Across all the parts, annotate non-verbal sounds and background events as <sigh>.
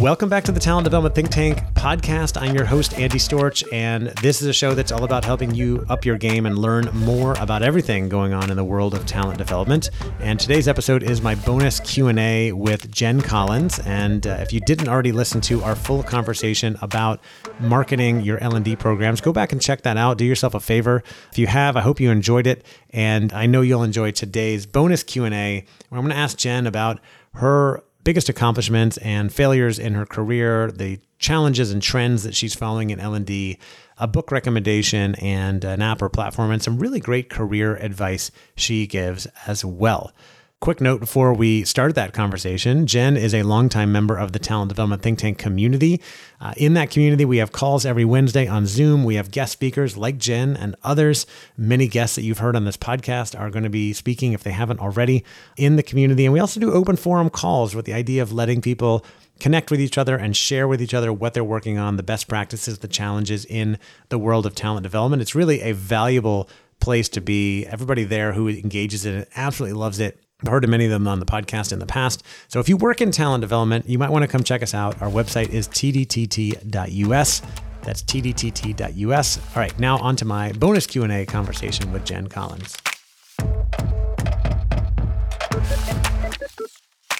Welcome back to the Talent Development Think Tank podcast. I'm your host, Andy Storch, and this is a show that's all about helping you up your game and learn more about everything going on in the world of talent development. And today's episode is my bonus Q&A with Jen Collins. And uh, if you didn't already listen to our full conversation about marketing your L&D programs, go back and check that out. Do yourself a favor. If you have, I hope you enjoyed it. And I know you'll enjoy today's bonus Q&A where I'm going to ask Jen about her biggest accomplishments and failures in her career, the challenges and trends that she's following in L&D, a book recommendation and an app or platform and some really great career advice she gives as well. Quick note before we start that conversation Jen is a longtime member of the Talent Development Think Tank community. Uh, in that community, we have calls every Wednesday on Zoom. We have guest speakers like Jen and others. Many guests that you've heard on this podcast are going to be speaking, if they haven't already, in the community. And we also do open forum calls with the idea of letting people connect with each other and share with each other what they're working on, the best practices, the challenges in the world of talent development. It's really a valuable place to be. Everybody there who engages in it absolutely loves it. I've heard of many of them on the podcast in the past. So if you work in talent development, you might want to come check us out. Our website is tdtt.us. That's tdtt.us. All right, now on to my bonus Q&A conversation with Jen Collins.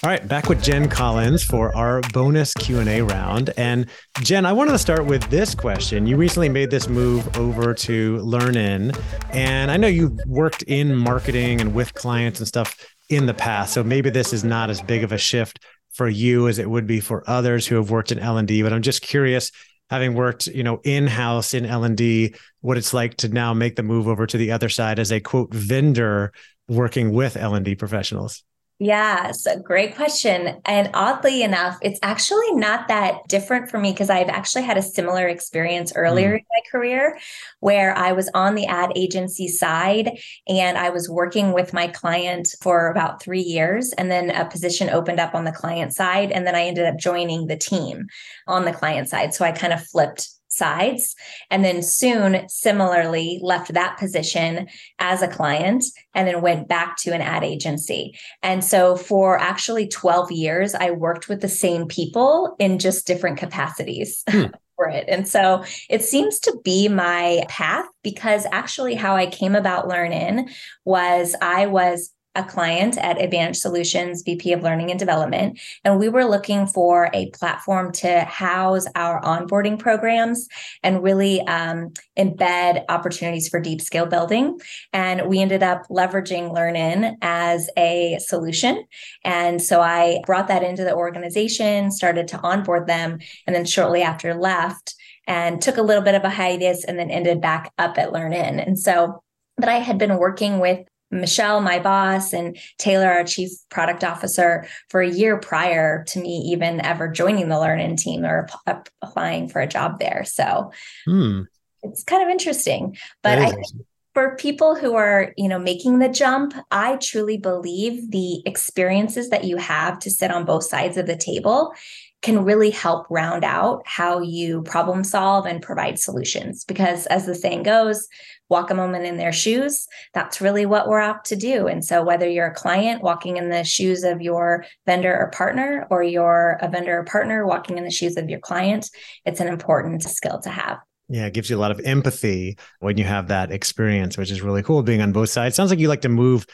All right, back with Jen Collins for our bonus Q&A round. And Jen, I wanted to start with this question. You recently made this move over to LearnIn, and I know you've worked in marketing and with clients and stuff in the past. So maybe this is not as big of a shift for you as it would be for others who have worked in L&D, but I'm just curious having worked, you know, in-house in L&D, what it's like to now make the move over to the other side as a quote vendor working with L&D professionals. Yeah, so great question. And oddly enough, it's actually not that different for me because I've actually had a similar experience earlier mm. in my career where I was on the ad agency side and I was working with my client for about three years. And then a position opened up on the client side. And then I ended up joining the team on the client side. So I kind of flipped sides. And then soon, similarly, left that position as a client and then went back to an ad agency. And so for actually 12 years, I worked with the same people in just different capacities. <laughs> Hmm. For it. And so it seems to be my path because actually, how I came about LearnIn was I was a client at Advantage Solutions, VP of Learning and Development, and we were looking for a platform to house our onboarding programs and really um, embed opportunities for deep skill building. And we ended up leveraging LearnIn as a solution. And so I brought that into the organization, started to onboard them, and then shortly after left and took a little bit of a hiatus and then ended back up at LearnIn. And so but I had been working with Michelle, my boss, and Taylor, our chief product officer, for a year prior to me even ever joining the LearnIn team or applying for a job there. So hmm. it's kind of interesting. But I think for people who are, you know, making the jump, I truly believe the experiences that you have to sit on both sides of the table can really help round out how you problem solve and provide solutions. Because as the saying goes, walk a moment in their shoes. That's really what we're out to do. And so, whether you're a client walking in the shoes of your vendor or partner, or you're a vendor or partner walking in the shoes of your client, it's an important skill to have. Yeah, it gives you a lot of empathy when you have that experience, which is really cool being on both sides. Sounds like you like to move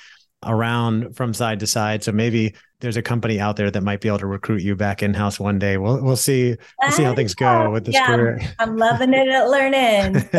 around from side to side. So maybe there's a company out there that might be able to recruit you back in house one day. We'll we'll see we'll see how things go with this yeah, career. I'm loving it at LearnIn.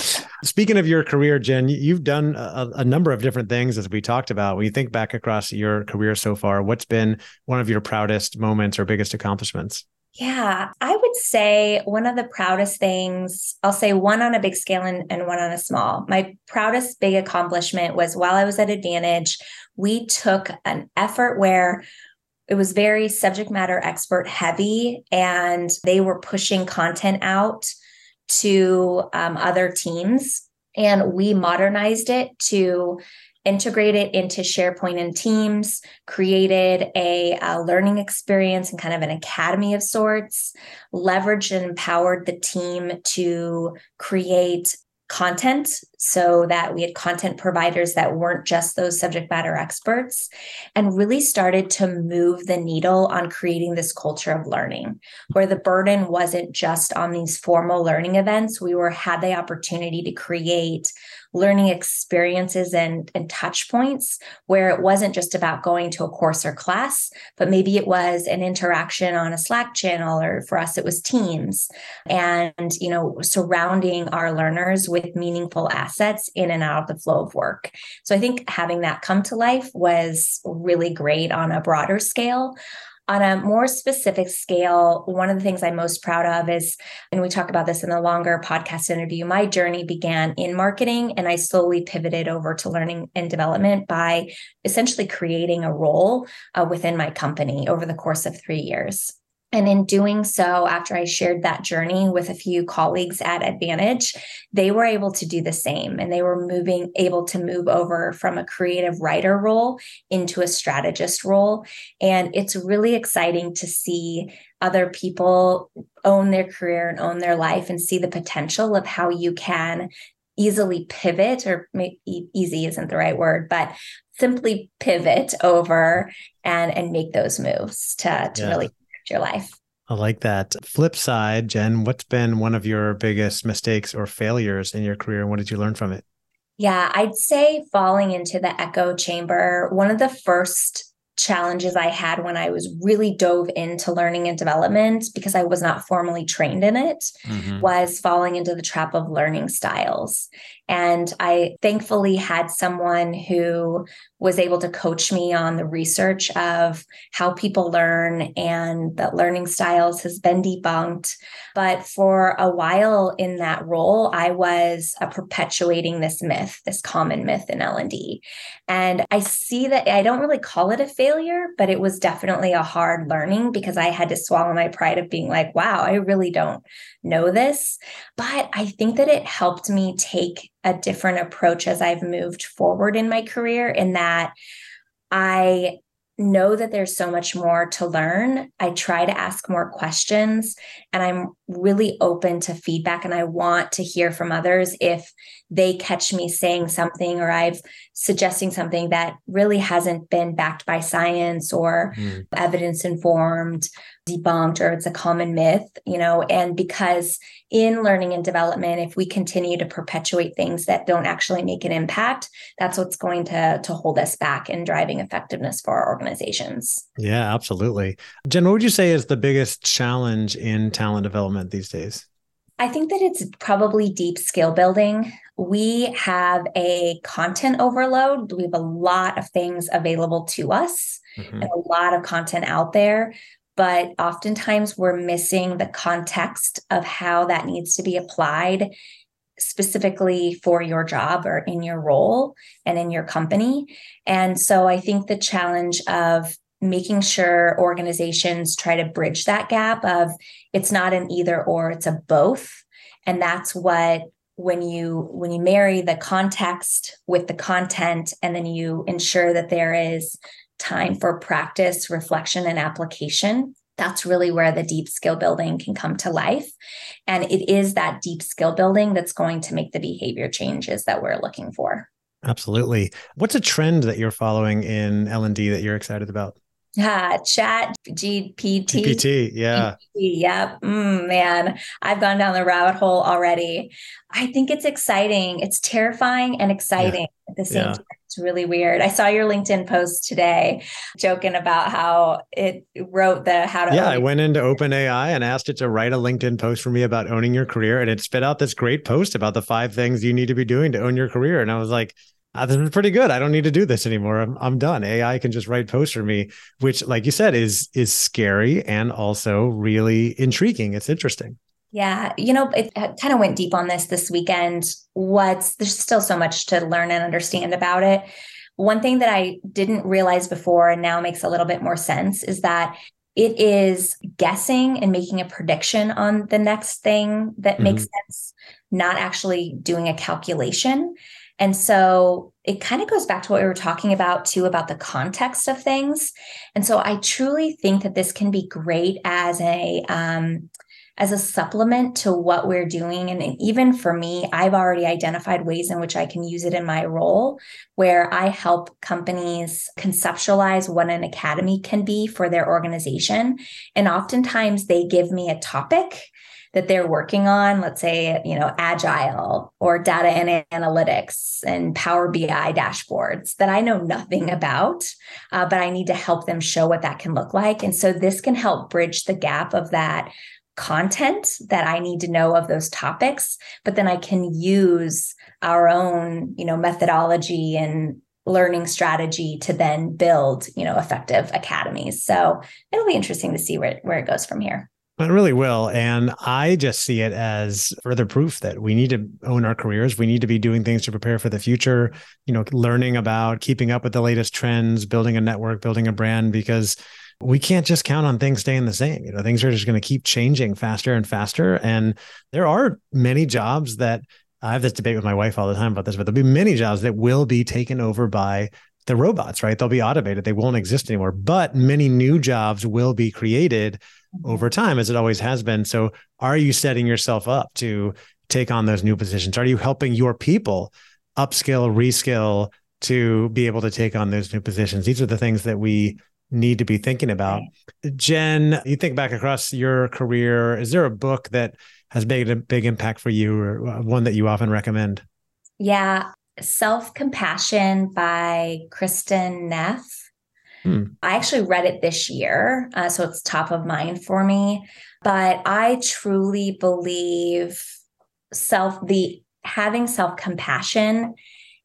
So. <laughs> Speaking of your career, Jen, you've done a, a, number of different things as we talked about. When you think back across your career so far, what's been one of your proudest moments or biggest accomplishments? Yeah, I would say one of the proudest things, I'll say one on a big scale and, and one on a small. My proudest big accomplishment was while I was at Advantage, we took an effort where it was very subject matter expert heavy and they were pushing content out to um, other teams. And we modernized it to integrate it into SharePoint and Teams, created a, a, learning experience and kind of an academy of sorts, leveraged and empowered the team to create content. So that we had content providers that weren't just those subject matter experts and really started to move the needle on creating this culture of learning where the burden wasn't just on these formal learning events. We were had the opportunity to create learning experiences and, and touch points where it wasn't just about going to a course or class, but maybe it was an interaction on a Slack channel, or for us, it was Teams. And, you know, surrounding our learners with meaningful assets in and out of the flow of work. So I think having that come to life was really great on a broader scale. On a more specific scale, one of the things I'm most proud of is, and we talk about this in the longer podcast interview, my journey began in marketing and I slowly pivoted over to learning and development by essentially creating a role uh, within my company over the course of three years. And in doing so, after I shared that journey with a few colleagues at Advantage, they were able to do the same. And they were moving, able to move over from a creative writer role into a strategist role. And it's really exciting to see other people own their career and own their life and see the potential of how you can easily pivot, or easy isn't the right word, but simply pivot over and and make those moves to to yeah. really your life. I like that. Flip side, Jen, what's been one of your biggest mistakes or failures in your career? And what did you learn from it? Yeah, I'd say falling into the echo chamber, one of the first challenges I had when I was really dove into learning and development because I was not formally trained in it mm-hmm. was falling into the trap of learning styles. And I thankfully had someone who was able to coach me on the research of how people learn and that learning styles has been debunked. But for a while in that role, I was uh, perpetuating this myth, this common myth in L&D. And I see that I don't really call it a failure, but it was definitely a hard learning because I had to swallow my pride of being like, wow, I really don't know this. But I think that it helped me take a different approach as I've moved forward in my career, in that I know that there's so much more to learn. I try to ask more questions and I'm really open to feedback and I want to hear from others if they catch me saying something or I've suggesting something that really hasn't been backed by science or mm. evidence informed debunked or it's a common myth, you know, and because in learning and development, if we continue to perpetuate things that don't actually make an impact, that's what's going to, to hold us back in driving effectiveness for our organizations. Yeah, absolutely. Jen, what would you say is the biggest challenge in talent development these days? I think that it's probably deep skill building. We have a content overload. We have a lot of things available to us mm-hmm. and a lot of content out there but oftentimes we're missing the context of how that needs to be applied specifically for your job or in your role and in your company. And so I think the challenge of making sure organizations try to bridge that gap of it's not an either or it's a both and that's what when you when you marry the context with the content and then you ensure that there is time for practice, reflection, and application. That's really where the deep skill building can come to life. And it is that deep skill building that's going to make the behavior changes that we're looking for. Absolutely. What's a trend that you're following in L&D that you're excited about? Ah, chat GPT. GPT, yeah. GPT, yep. Mm, man, I've gone down the rabbit hole already. I think it's exciting. It's terrifying and exciting yeah. at the same yeah. time. It's really weird. I saw your LinkedIn post today joking about how it wrote the how to. Yeah, I went into OpenAI and asked it to write a LinkedIn post for me about owning your career. And it spit out this great post about the five things you need to be doing to own your career. And I was like, uh, this is pretty good. I don't need to do this anymore. I'm, I'm done. AI can just write posts for me, which, like you said, is is scary and also really intriguing. It's interesting. Yeah, you know, it, kind of went deep on this this weekend. What's there's still so much to learn and understand about it. One thing that I didn't realize before and now makes a little bit more sense is that it is guessing and making a prediction on the next thing that mm-hmm. makes sense, not actually doing a calculation. And so it kind of goes back to what we were talking about too about the context of things. And so I truly think that this can be great as a um, as a supplement to what we're doing. And even for me, I've already identified ways in which I can use it in my role, where I help companies conceptualize what an academy can be for their organization. And oftentimes they give me a topic that they're working on, let's say, you know, agile or data and analytics and Power BI dashboards that I know nothing about, uh, but I need to help them show what that can look like. And so this can help bridge the gap of that content that I need to know of those topics, but then I can use our own, you know, methodology and learning strategy to then build, you know, effective academies. So it'll be interesting to see where, where it goes from here. It really will. And I just see it as further proof that we need to own our careers. We need to be doing things to prepare for the future, you know, learning about keeping up with the latest trends, building a network, building a brand, because we can't just count on things staying the same. You know, things are just going to keep changing faster and faster. And there are many jobs that I have this debate with my wife all the time about this, but there'll be many jobs that will be taken over by the robots, right? They'll be automated. They won't exist anymore. But many new jobs will be created over time, as it always has been. So, are you setting yourself up to take on those new positions? Are you helping your people upskill, reskill to be able to take on those new positions? These are the things that we need to be thinking about. Jen, you think back across your career, is there a book that has made a big impact for you or uh, one that you often recommend? Yeah, Self Compassion by Kristin Neff. Hmm. I actually read it this year, uh, so it's top of mind for me. But I truly believe self the having self compassion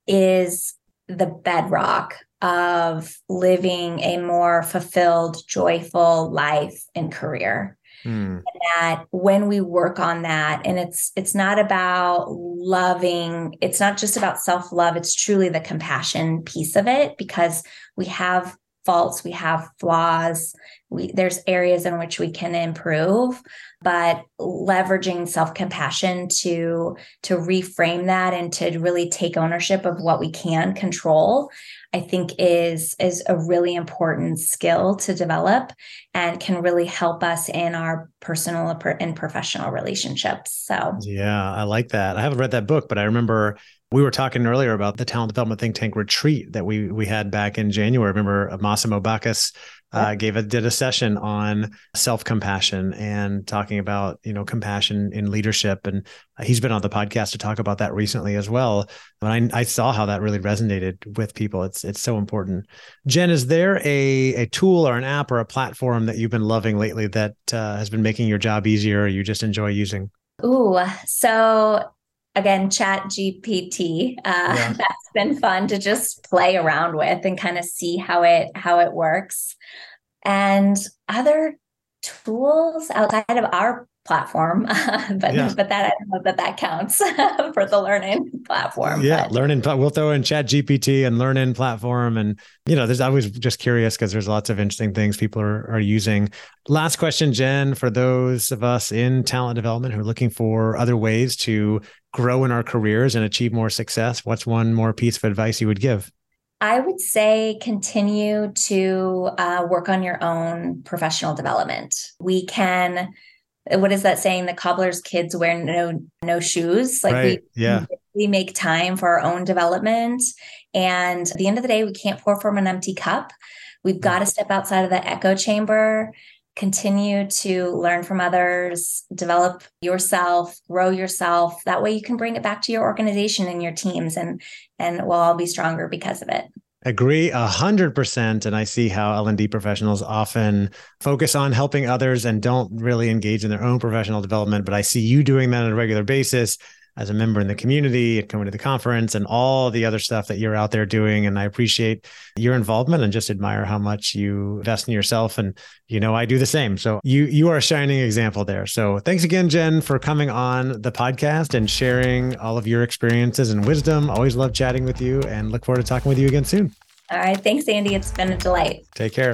is the bedrock of living a more fulfilled, joyful life and career. Mm. And that when we work on that, and it's it's not about loving, it's not just about self-love, it's truly the compassion piece of it because we have faults, we have flaws, we there's areas in which we can improve, but leveraging self-compassion to to reframe that and to really take ownership of what we can control I think is is a really important skill to develop and can really help us in our personal and professional relationships. So yeah, I like that. I haven't read that book, but I remember we were talking earlier about the talent development think tank retreat that we we had back in January. Remember Massimo Backus uh, gave a did a session on self compassion and talking about you know compassion in leadership, and he's been on the podcast to talk about that recently as well. And I, I saw how that really resonated with people. It's it's so important. Jen, is there a a tool or an app or a platform that you've been loving lately that uh, has been making your job easier, or you just enjoy using? Ooh, so again chat gpt uh, yeah. that's been fun to just play around with and kind of see how it how it works and other tools outside of our platform <laughs> but yeah. but that i don't know that that counts <laughs> for the learning platform yeah but. learning we'll throw in chat gpt and learning platform and you know there's i was just curious because there's lots of interesting things people are, are using last question jen for those of us in talent development who are looking for other ways to grow in our careers and achieve more success what's one more piece of advice you would give I would say continue to uh, work on your own professional development. We can what is that saying? The cobbler's kids wear no no shoes. Like right. we yeah. we make time for our own development. And at the end of the day we can't pour from an empty cup. We've mm. got to step outside of the echo chamber continue to learn from others develop yourself grow yourself. That way you can bring it back to your organization and your teams and and we'll all be stronger because of it Agree a hundred percent. And I see how L&D professionals often focus on helping others and don't really engage in their own professional development. But I see you doing that on a regular basis as a member in the community and coming to the conference and all the other stuff that you're out there doing. And I appreciate your involvement and just admire how much you invest in yourself. And you know, I do the same. So you you are a shining example there. So thanks again, Jen, for coming on the podcast and sharing all of your experiences and wisdom. Always love chatting with you and look forward to talking with you again soon. All right. Thanks, Andy. It's been a delight. Take care.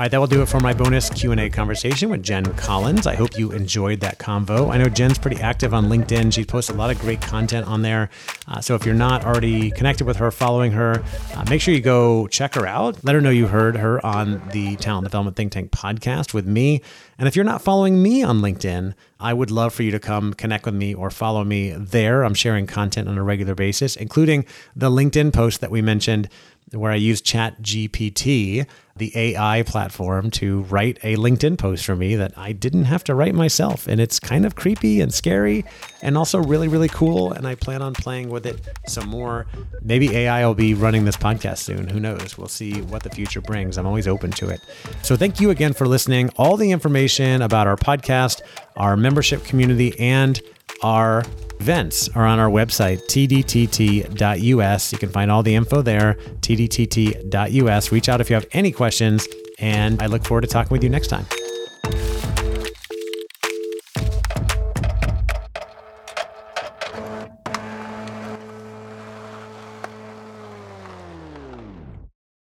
All right, that will do it for my bonus Q&A conversation with Jen Collins. I hope you enjoyed that convo. I know Jen's pretty active on LinkedIn. She posts a lot of great content on there. Uh, so if you're not already connected with her, following her, uh, make sure you go check her out. Let her know you heard her on the Talent Development Think Tank podcast with me. And if you're not following me on LinkedIn, I would love for you to come connect with me or follow me there. I'm sharing content on a regular basis, including the LinkedIn post that we mentioned where I use Chat GPT, the AI platform, to write a LinkedIn post for me that I didn't have to write myself. And it's kind of creepy and scary and also really, really cool. And I plan on playing with it some more. Maybe AI will be running this podcast soon. Who knows? We'll see what the future brings. I'm always open to it. So thank you again for listening. All the information about our podcast, our membership community, and our events are on our website, tdtt.us. You can find all the info there, tdtt.us. Reach out if you have any questions, and I look forward to talking with you next time.